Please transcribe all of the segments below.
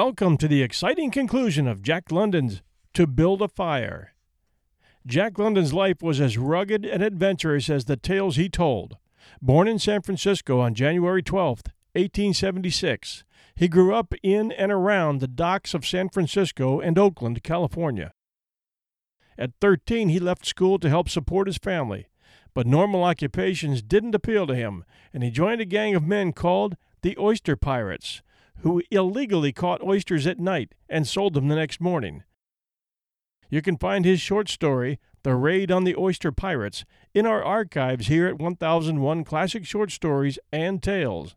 Welcome to the exciting conclusion of Jack London's To Build a Fire. Jack London's life was as rugged and adventurous as the tales he told. Born in San Francisco on January 12, 1876, he grew up in and around the docks of San Francisco and Oakland, California. At 13, he left school to help support his family, but normal occupations didn't appeal to him, and he joined a gang of men called the Oyster Pirates who illegally caught oysters at night and sold them the next morning. You can find his short story, The Raid on the Oyster Pirates, in our archives here at 1001 Classic Short Stories and Tales.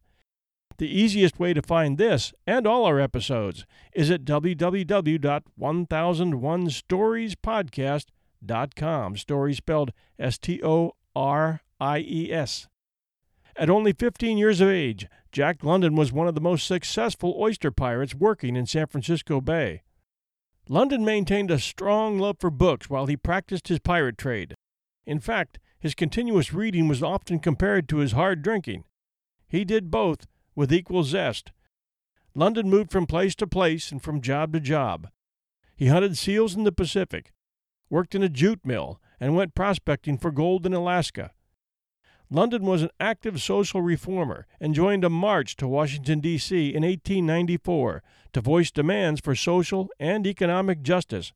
The easiest way to find this and all our episodes is at www.1001storiespodcast.com. Stories spelled S T O R I E S. At only 15 years of age, Jack London was one of the most successful oyster pirates working in San Francisco Bay. London maintained a strong love for books while he practiced his pirate trade. In fact, his continuous reading was often compared to his hard drinking. He did both with equal zest. London moved from place to place and from job to job. He hunted seals in the Pacific, worked in a jute mill, and went prospecting for gold in Alaska. London was an active social reformer and joined a march to Washington, D.C. in 1894 to voice demands for social and economic justice.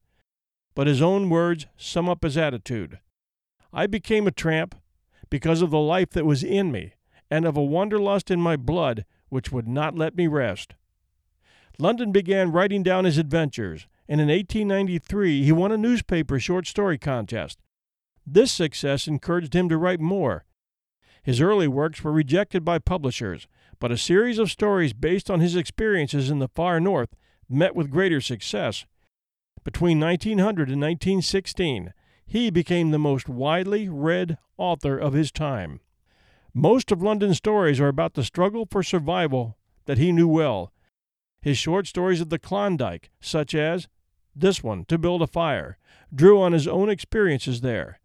But his own words sum up his attitude. I became a tramp because of the life that was in me and of a wanderlust in my blood which would not let me rest. London began writing down his adventures, and in 1893 he won a newspaper short story contest. This success encouraged him to write more, his early works were rejected by publishers, but a series of stories based on his experiences in the far north met with greater success. Between 1900 and 1916, he became the most widely read author of his time. Most of London's stories are about the struggle for survival that he knew well. His short stories of the Klondike, such as this one, To Build a Fire, drew on his own experiences there.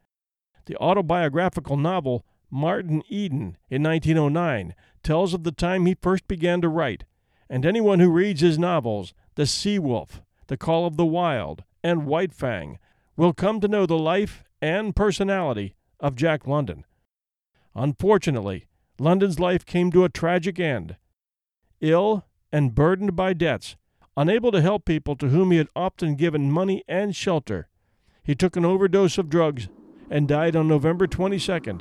The autobiographical novel Martin Eden, in 1909, tells of the time he first began to write, and anyone who reads his novels, The Sea Wolf, The Call of the Wild, and White Fang, will come to know the life and personality of Jack London. Unfortunately, London's life came to a tragic end. Ill and burdened by debts, unable to help people to whom he had often given money and shelter, he took an overdose of drugs and died on November 22nd,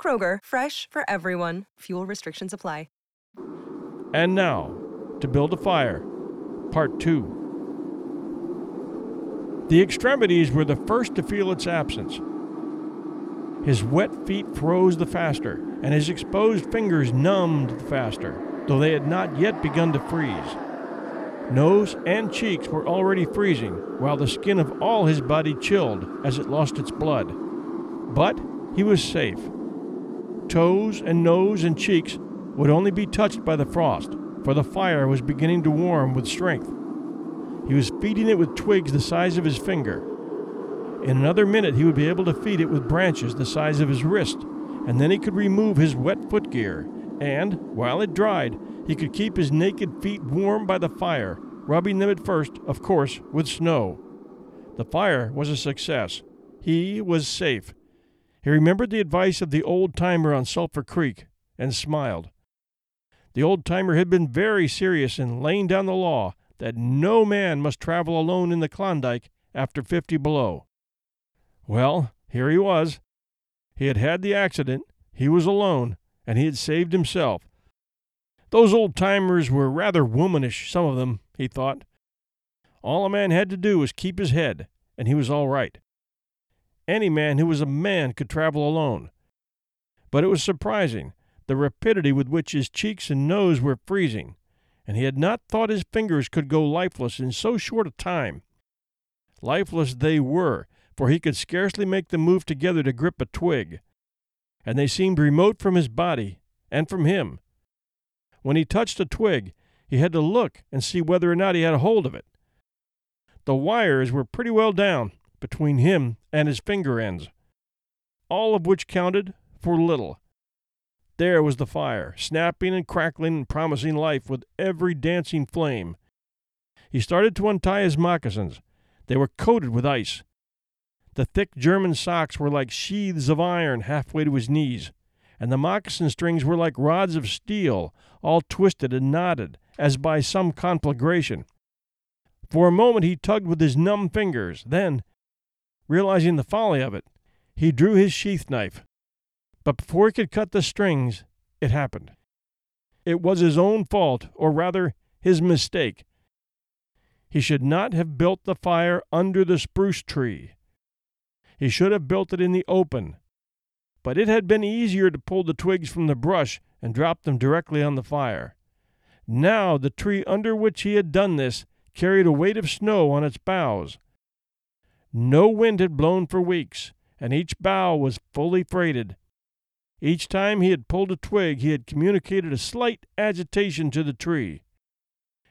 Kroger, fresh for everyone. Fuel restrictions apply. And now, to build a fire, part two. The extremities were the first to feel its absence. His wet feet froze the faster, and his exposed fingers numbed the faster, though they had not yet begun to freeze. Nose and cheeks were already freezing, while the skin of all his body chilled as it lost its blood. But he was safe toes and nose and cheeks would only be touched by the frost, for the fire was beginning to warm with strength. He was feeding it with twigs the size of his finger. In another minute, he would be able to feed it with branches the size of his wrist, and then he could remove his wet footgear, and, while it dried, he could keep his naked feet warm by the fire, rubbing them at first, of course, with snow. The fire was a success. He was safe, he remembered the advice of the old timer on Sulphur Creek and smiled. The old timer had been very serious in laying down the law that no man must travel alone in the Klondike after 50 below. Well, here he was. He had had the accident, he was alone, and he had saved himself. Those old timers were rather womanish, some of them, he thought. All a man had to do was keep his head, and he was all right. Any man who was a man could travel alone. But it was surprising, the rapidity with which his cheeks and nose were freezing, and he had not thought his fingers could go lifeless in so short a time. Lifeless they were, for he could scarcely make them move together to grip a twig, and they seemed remote from his body and from him. When he touched a twig, he had to look and see whether or not he had a hold of it. The wires were pretty well down between him and his finger ends, all of which counted for little. There was the fire, snapping and crackling and promising life with every dancing flame. He started to untie his moccasins. They were coated with ice. The thick German socks were like sheaths of iron halfway to his knees, and the moccasin strings were like rods of steel, all twisted and knotted, as by some conflagration. For a moment he tugged with his numb fingers. Then, realizing the folly of it, he drew his sheath knife but before he could cut the strings, it happened. It was his own fault, or rather, his mistake. He should not have built the fire under the spruce tree. He should have built it in the open. But it had been easier to pull the twigs from the brush and drop them directly on the fire. Now the tree under which he had done this carried a weight of snow on its boughs. No wind had blown for weeks, and each bough was fully freighted. Each time he had pulled a twig, he had communicated a slight agitation to the tree.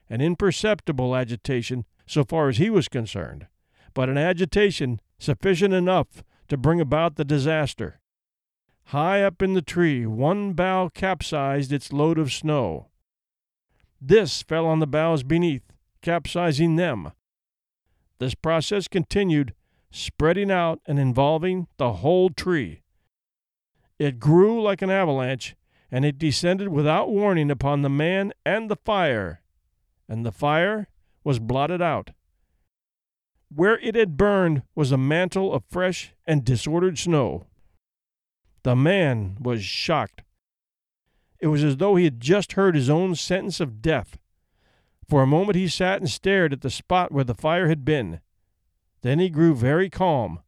An imperceptible agitation, so far as he was concerned, but an agitation sufficient enough to bring about the disaster. High up in the tree, one bough capsized its load of snow. This fell on the boughs beneath, capsizing them. This process continued, spreading out and involving the whole tree. It grew like an avalanche, and it descended without warning upon the man and the fire, and the fire was blotted out. Where it had burned was a mantle of fresh and disordered snow. The man was shocked. It was as though he had just heard his own sentence of death. For a moment he sat and stared at the spot where the fire had been. Then he grew very calm.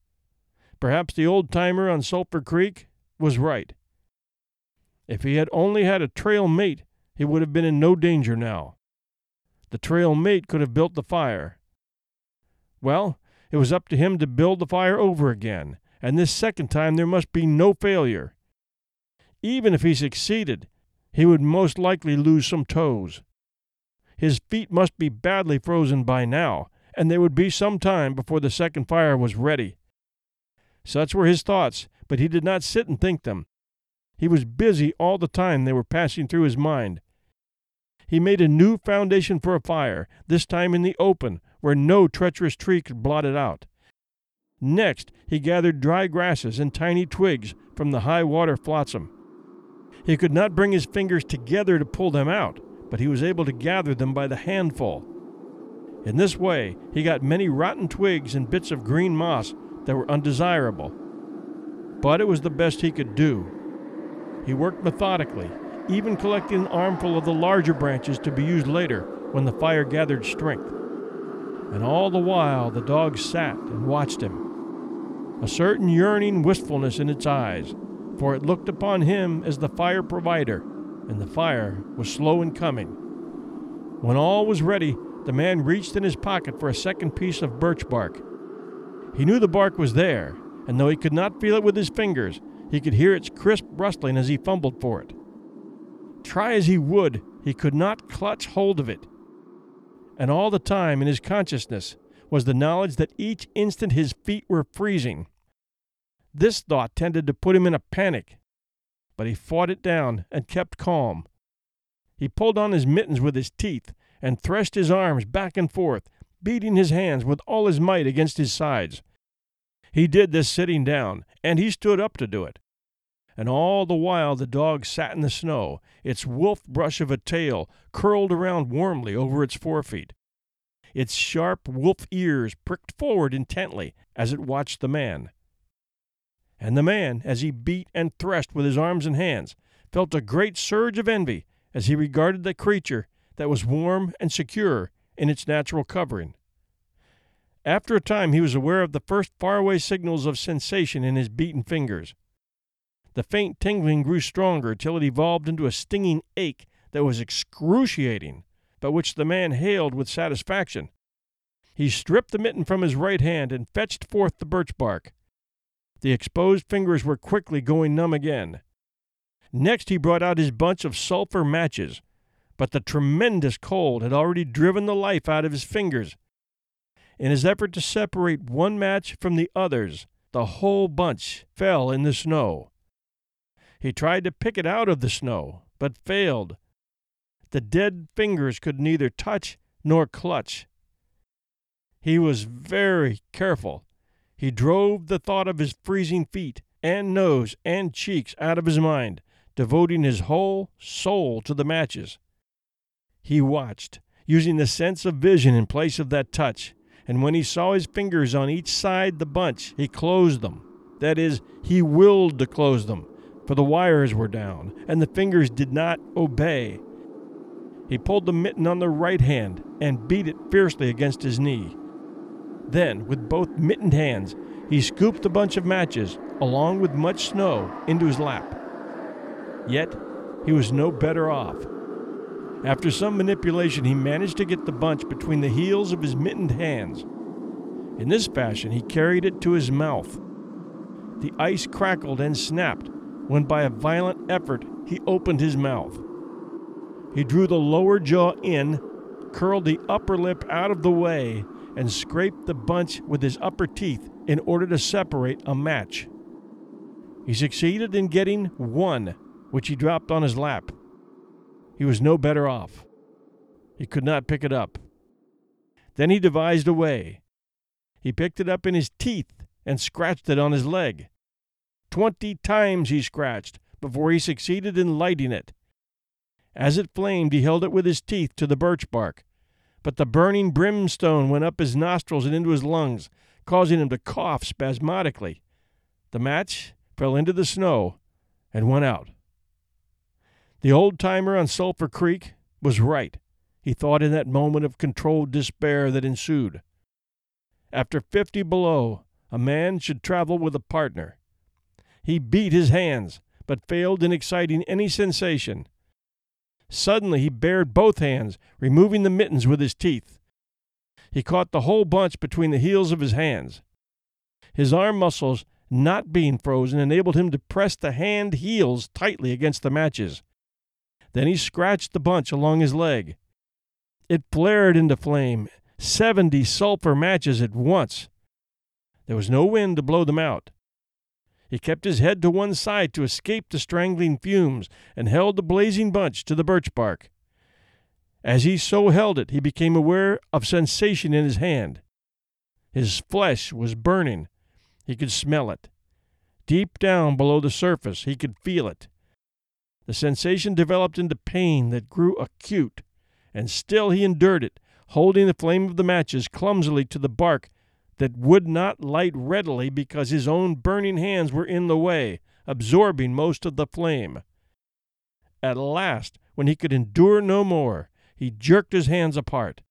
Perhaps the old timer on Sulphur Creek was right. If he had only had a trail mate, he would have been in no danger now. The trail mate could have built the fire. Well, it was up to him to build the fire over again, and this second time there must be no failure. Even if he succeeded, he would most likely lose some toes. His feet must be badly frozen by now, and there would be some time before the second fire was ready. Such were his thoughts but he did not sit and think them. He was busy all the time they were passing through his mind. He made a new foundation for a fire, this time in the open, where no treacherous tree could blot it out. Next, he gathered dry grasses and tiny twigs from the high water flotsam. He could not bring his fingers together to pull them out, but he was able to gather them by the handful. In this way, he got many rotten twigs and bits of green moss that were undesirable, but it was the best he could do. He worked methodically, even collecting an armful of the larger branches to be used later when the fire gathered strength. And all the while the dog sat and watched him, a certain yearning wistfulness in its eyes, for it looked upon him as the fire provider, and the fire was slow in coming. When all was ready, the man reached in his pocket for a second piece of birch bark. He knew the bark was there, and though he could not feel it with his fingers, he could hear its crisp rustling as he fumbled for it. Try as he would, he could not clutch hold of it. And all the time in his consciousness was the knowledge that each instant his feet were freezing. This thought tended to put him in a panic, but he fought it down and kept calm. He pulled on his mittens with his teeth and threshed his arms back and forth, beating his hands with all his might against his sides. He did this sitting down, and he stood up to do it. And all the while the dog sat in the snow, its wolf brush of a tail curled around warmly over its forefeet. Its sharp wolf ears pricked forward intently as it watched the man. And the man, as he beat and threshed with his arms and hands, felt a great surge of envy as he regarded the creature that was warm and secure in its natural covering. After a time, he was aware of the first faraway signals of sensation in his beaten fingers. The faint tingling grew stronger till it evolved into a stinging ache that was excruciating, but which the man hailed with satisfaction. He stripped the mitten from his right hand and fetched forth the birch bark. The exposed fingers were quickly going numb again. Next, he brought out his bunch of sulphur matches, but the tremendous cold had already driven the life out of his fingers. In his effort to separate one match from the others, the whole bunch fell in the snow. He tried to pick it out of the snow, but failed. The dead fingers could neither touch nor clutch. He was very careful. He drove the thought of his freezing feet and nose and cheeks out of his mind, devoting his whole soul to the matches. He watched, using the sense of vision in place of that touch, and when he saw his fingers on each side the bunch, he closed them. That is, he willed to close them, for the wires were down, and the fingers did not obey. He pulled the mitten on the right hand and beat it fiercely against his knee. Then, with both mittened hands, he scooped a bunch of matches, along with much snow, into his lap. Yet, he was no better off. After some manipulation, he managed to get the bunch between the heels of his mittened hands. In this fashion, he carried it to his mouth. The ice crackled and snapped when, by a violent effort, he opened his mouth. He drew the lower jaw in, curled the upper lip out of the way, and scraped the bunch with his upper teeth in order to separate a match. He succeeded in getting one, which he dropped on his lap. He was no better off. He could not pick it up. Then he devised a way. He picked it up in his teeth and scratched it on his leg. Twenty times he scratched before he succeeded in lighting it. As it flamed, he held it with his teeth to the birch bark, but the burning brimstone went up his nostrils and into his lungs, causing him to cough spasmodically. The match fell into the snow and went out. The old timer on Sulphur Creek was right, he thought in that moment of controlled despair that ensued. After fifty below, a man should travel with a partner. He beat his hands, but failed in exciting any sensation. Suddenly he bared both hands, removing the mittens with his teeth. He caught the whole bunch between the heels of his hands. His arm muscles, not being frozen, enabled him to press the hand heels tightly against the matches. Then he scratched the bunch along his leg. It flared into flame, seventy sulphur matches at once. There was no wind to blow them out. He kept his head to one side to escape the strangling fumes and held the blazing bunch to the birch bark. As he so held it, he became aware of sensation in his hand. His flesh was burning. He could smell it. Deep down below the surface, he could feel it. The sensation developed into pain that grew acute, and still he endured it, holding the flame of the matches clumsily to the bark that would not light readily because his own burning hands were in the way, absorbing most of the flame. At last, when he could endure no more, he jerked his hands apart.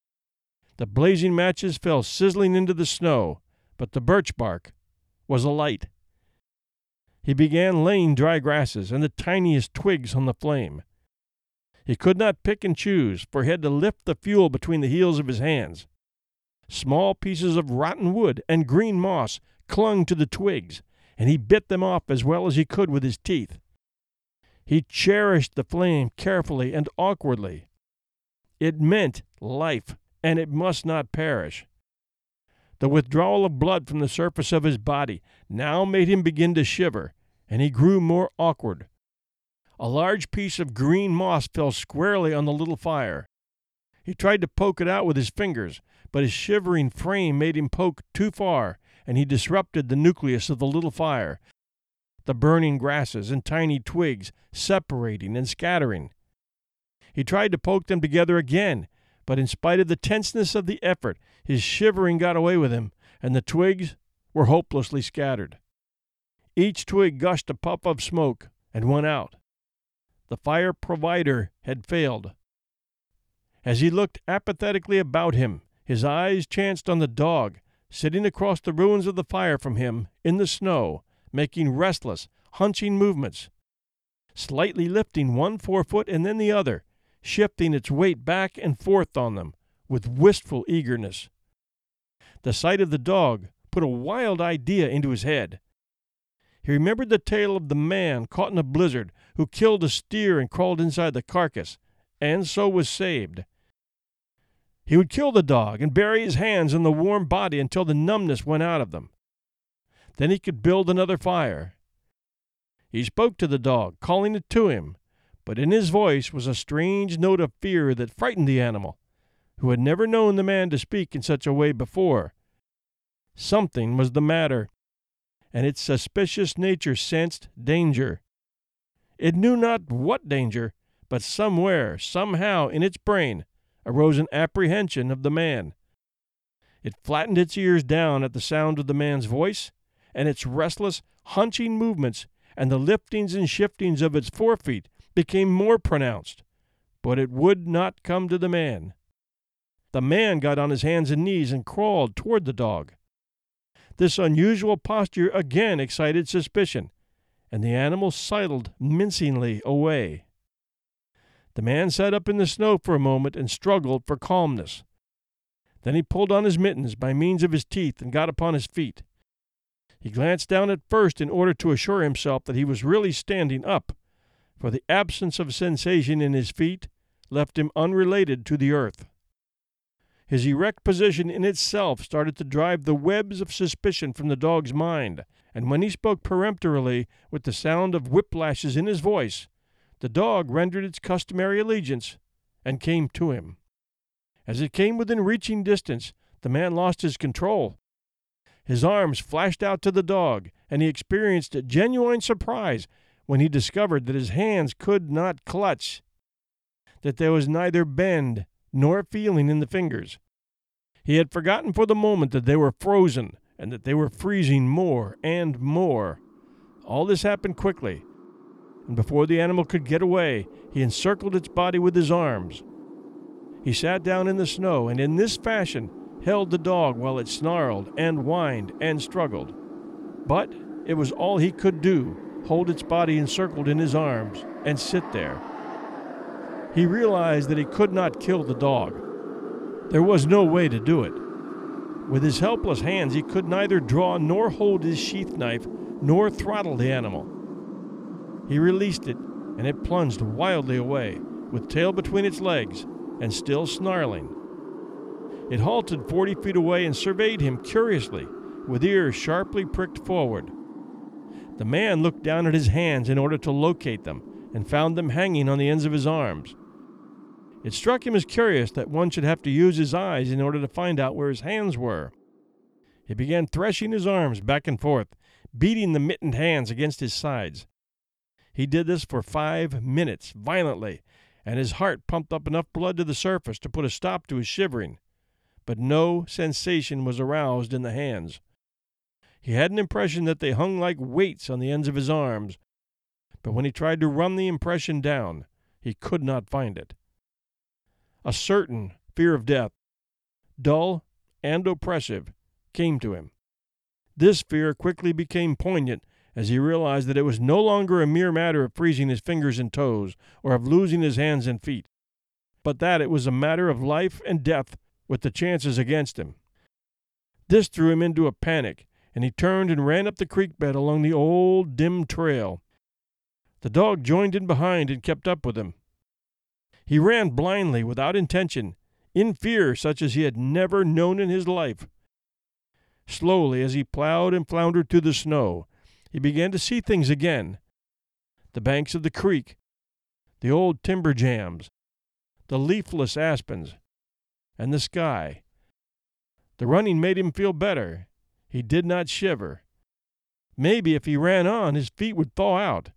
The blazing matches fell sizzling into the snow, but the birch bark was alight. He began laying dry grasses and the tiniest twigs on the flame. He could not pick and choose, for he had to lift the fuel between the heels of his hands. Small pieces of rotten wood and green moss clung to the twigs, and he bit them off as well as he could with his teeth. He cherished the flame carefully and awkwardly. It meant life, and it must not perish. The withdrawal of blood from the surface of his body now made him begin to shiver, and he grew more awkward. A large piece of green moss fell squarely on the little fire. He tried to poke it out with his fingers, but his shivering frame made him poke too far, and he disrupted the nucleus of the little fire, the burning grasses and tiny twigs separating and scattering. He tried to poke them together again, but in spite of the tenseness of the effort, his shivering got away with him, and the twigs were hopelessly scattered. Each twig gushed a puff of smoke and went out. The fire provider had failed. As he looked apathetically about him, his eyes chanced on the dog, sitting across the ruins of the fire from him, in the snow, making restless, hunching movements, slightly lifting one forefoot and then the other, shifting its weight back and forth on them with wistful eagerness. The sight of the dog put a wild idea into his head. He remembered the tale of the man caught in a blizzard who killed a steer and crawled inside the carcass, and so was saved. He would kill the dog and bury his hands in the warm body until the numbness went out of them. Then he could build another fire. He spoke to the dog, calling it to him, but in his voice was a strange note of fear that frightened the animal, who had never known the man to speak in such a way before. Something was the matter, and its suspicious nature sensed danger. It knew not what danger, but somewhere, somehow, in its brain arose an apprehension of the man. It flattened its ears down at the sound of the man's voice, and its restless, hunching movements and the liftings and shiftings of its forefeet became more pronounced. But it would not come to the man. The man got on his hands and knees and crawled toward the dog. This unusual posture again excited suspicion, and the animal sidled mincingly away. The man sat up in the snow for a moment and struggled for calmness. Then he pulled on his mittens by means of his teeth and got upon his feet. He glanced down at first in order to assure himself that he was really standing up, for the absence of sensation in his feet left him unrelated to the earth. His erect position in itself started to drive the webs of suspicion from the dog's mind, and when he spoke peremptorily, with the sound of whiplashes in his voice, the dog rendered its customary allegiance and came to him. As it came within reaching distance, the man lost his control. His arms flashed out to the dog, and he experienced a genuine surprise when he discovered that his hands could not clutch, that there was neither bend nor feeling in the fingers. He had forgotten for the moment that they were frozen and that they were freezing more and more. All this happened quickly, and before the animal could get away, he encircled its body with his arms. He sat down in the snow, and in this fashion held the dog while it snarled and whined and struggled. But it was all he could do hold its body encircled in his arms and sit there. He realized that he could not kill the dog. There was no way to do it. With his helpless hands, he could neither draw nor hold his sheath knife nor throttle the animal. He released it, and it plunged wildly away, with tail between its legs and still snarling. It halted forty feet away and surveyed him curiously, with ears sharply pricked forward. The man looked down at his hands in order to locate them, and found them hanging on the ends of his arms. It struck him as curious that one should have to use his eyes in order to find out where his hands were. He began threshing his arms back and forth, beating the mittened hands against his sides. He did this for five minutes, violently, and his heart pumped up enough blood to the surface to put a stop to his shivering. But no sensation was aroused in the hands. He had an impression that they hung like weights on the ends of his arms, but when he tried to run the impression down, he could not find it a certain fear of death, dull and oppressive, came to him. This fear quickly became poignant as he realized that it was no longer a mere matter of freezing his fingers and toes or of losing his hands and feet, but that it was a matter of life and death with the chances against him. This threw him into a panic, and he turned and ran up the creek bed along the old dim trail. The dog joined in behind and kept up with him. He ran blindly, without intention, in fear such as he had never known in his life. Slowly, as he plowed and floundered through the snow, he began to see things again the banks of the creek, the old timber jams, the leafless aspens, and the sky. The running made him feel better. He did not shiver. Maybe if he ran on, his feet would thaw out.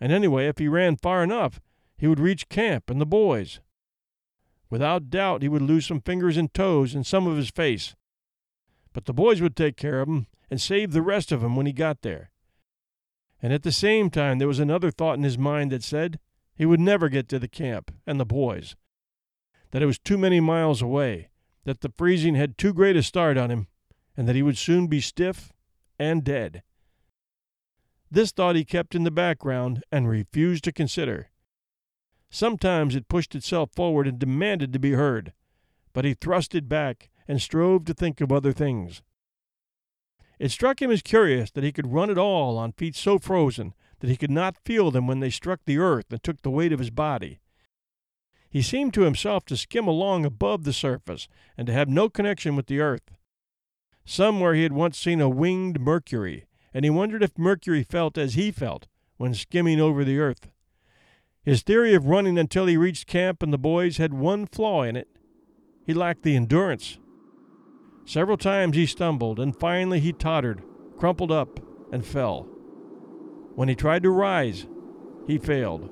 And anyway, if he ran far enough, he would reach camp and the boys. Without doubt, he would lose some fingers and toes and some of his face. But the boys would take care of him and save the rest of him when he got there. And at the same time, there was another thought in his mind that said he would never get to the camp and the boys, that it was too many miles away, that the freezing had too great a start on him, and that he would soon be stiff and dead. This thought he kept in the background and refused to consider. Sometimes it pushed itself forward and demanded to be heard, but he thrust it back and strove to think of other things. It struck him as curious that he could run at all on feet so frozen that he could not feel them when they struck the earth and took the weight of his body. He seemed to himself to skim along above the surface and to have no connection with the earth. Somewhere he had once seen a winged Mercury, and he wondered if Mercury felt as he felt when skimming over the earth. His theory of running until he reached camp and the boys had one flaw in it he lacked the endurance. Several times he stumbled, and finally he tottered, crumpled up, and fell. When he tried to rise, he failed.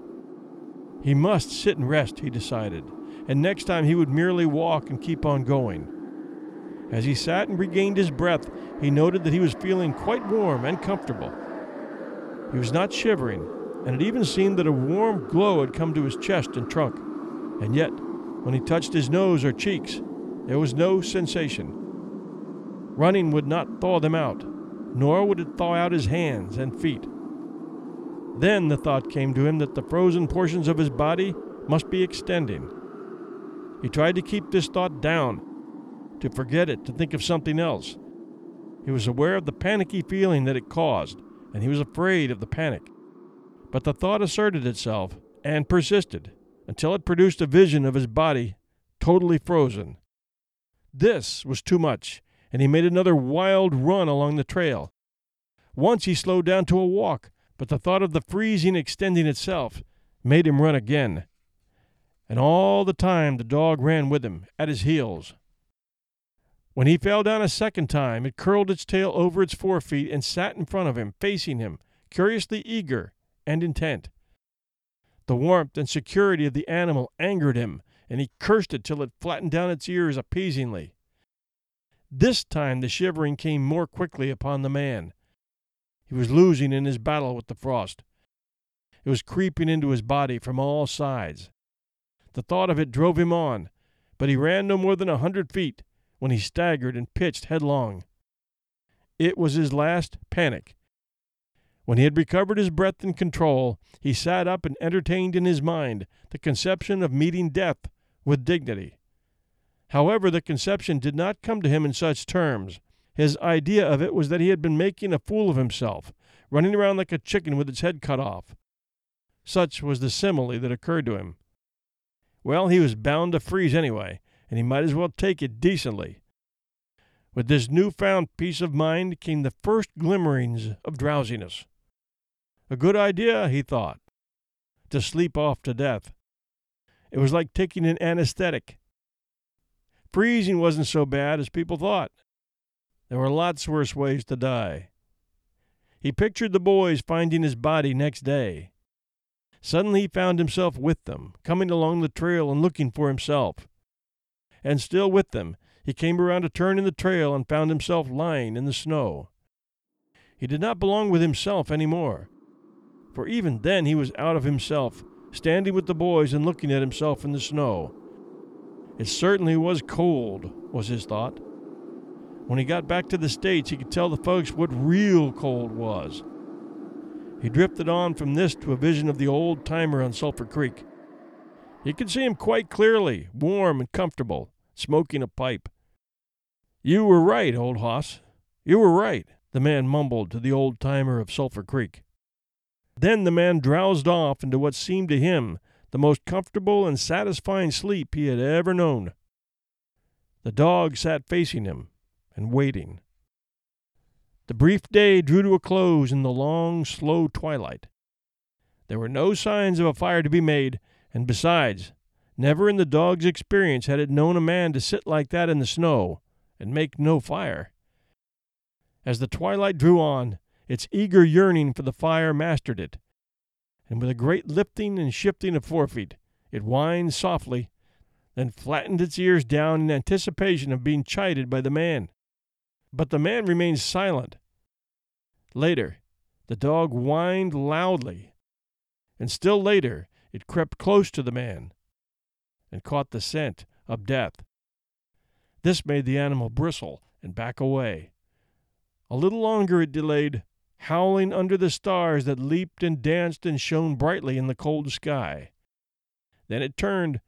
He must sit and rest, he decided, and next time he would merely walk and keep on going. As he sat and regained his breath, he noted that he was feeling quite warm and comfortable. He was not shivering, and it even seemed that a warm glow had come to his chest and trunk. And yet, when he touched his nose or cheeks, there was no sensation. Running would not thaw them out, nor would it thaw out his hands and feet. Then the thought came to him that the frozen portions of his body must be extending. He tried to keep this thought down, to forget it, to think of something else. He was aware of the panicky feeling that it caused, and he was afraid of the panic. But the thought asserted itself and persisted until it produced a vision of his body totally frozen. This was too much, and he made another wild run along the trail. Once he slowed down to a walk, but the thought of the freezing extending itself made him run again. And all the time the dog ran with him, at his heels. When he fell down a second time, it curled its tail over its forefeet and sat in front of him, facing him, curiously eager and intent. The warmth and security of the animal angered him, and he cursed it till it flattened down its ears appeasingly. This time the shivering came more quickly upon the man. He was losing in his battle with the frost. It was creeping into his body from all sides. The thought of it drove him on, but he ran no more than a hundred feet when he staggered and pitched headlong. It was his last panic. When he had recovered his breath and control, he sat up and entertained in his mind the conception of meeting death with dignity. However, the conception did not come to him in such terms. His idea of it was that he had been making a fool of himself, running around like a chicken with its head cut off. Such was the simile that occurred to him. Well, he was bound to freeze anyway, and he might as well take it decently. With this new-found peace of mind came the first glimmerings of drowsiness. A good idea, he thought, to sleep off to death. It was like taking an anesthetic. Freezing wasn't so bad as people thought. There were lots worse ways to die. He pictured the boys finding his body next day. Suddenly he found himself with them, coming along the trail and looking for himself. And still with them, he came around a turn in the trail and found himself lying in the snow. He did not belong with himself any more, for even then he was out of himself, standing with the boys and looking at himself in the snow. It certainly was cold, was his thought. When he got back to the States, he could tell the folks what real cold was. He drifted on from this to a vision of the old timer on Sulphur Creek. He could see him quite clearly, warm and comfortable, smoking a pipe. You were right, old hoss. You were right, the man mumbled to the old timer of Sulphur Creek. Then the man drowsed off into what seemed to him the most comfortable and satisfying sleep he had ever known. The dog sat facing him and waiting. The brief day drew to a close in the long, slow twilight. There were no signs of a fire to be made, and besides, never in the dog's experience had it known a man to sit like that in the snow and make no fire. As the twilight drew on, its eager yearning for the fire mastered it, and with a great lifting and shifting of forefeet, it whined softly, then flattened its ears down in anticipation of being chided by the man. But the man remained silent. Later, the dog whined loudly, and still later it crept close to the man and caught the scent of death. This made the animal bristle and back away. A little longer it delayed, howling under the stars that leaped and danced and shone brightly in the cold sky. Then it turned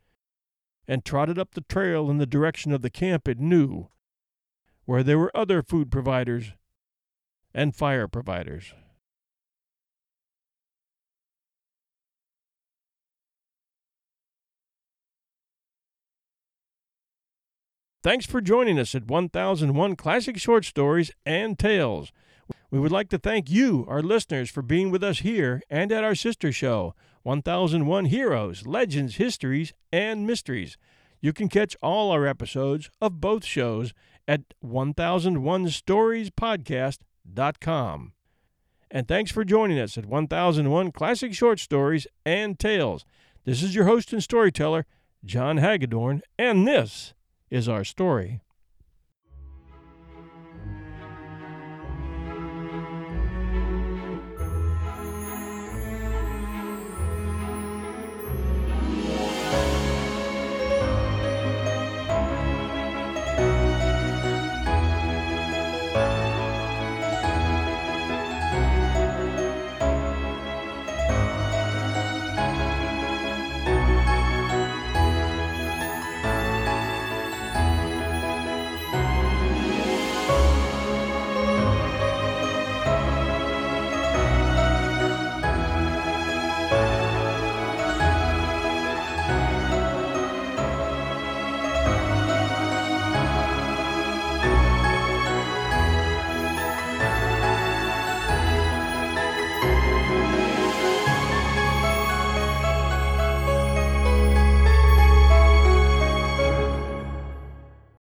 and trotted up the trail in the direction of the camp it knew, where there were other food providers and fire providers. Thanks for joining us at 1001 Classic Short Stories and Tales. We would like to thank you, our listeners, for being with us here and at our sister show, 1001 Heroes, Legends, Histories, and Mysteries. You can catch all our episodes of both shows at 1001storiespodcast.com. And thanks for joining us at 1001 Classic Short Stories and Tales. This is your host and storyteller, John Hagedorn, and this is our story.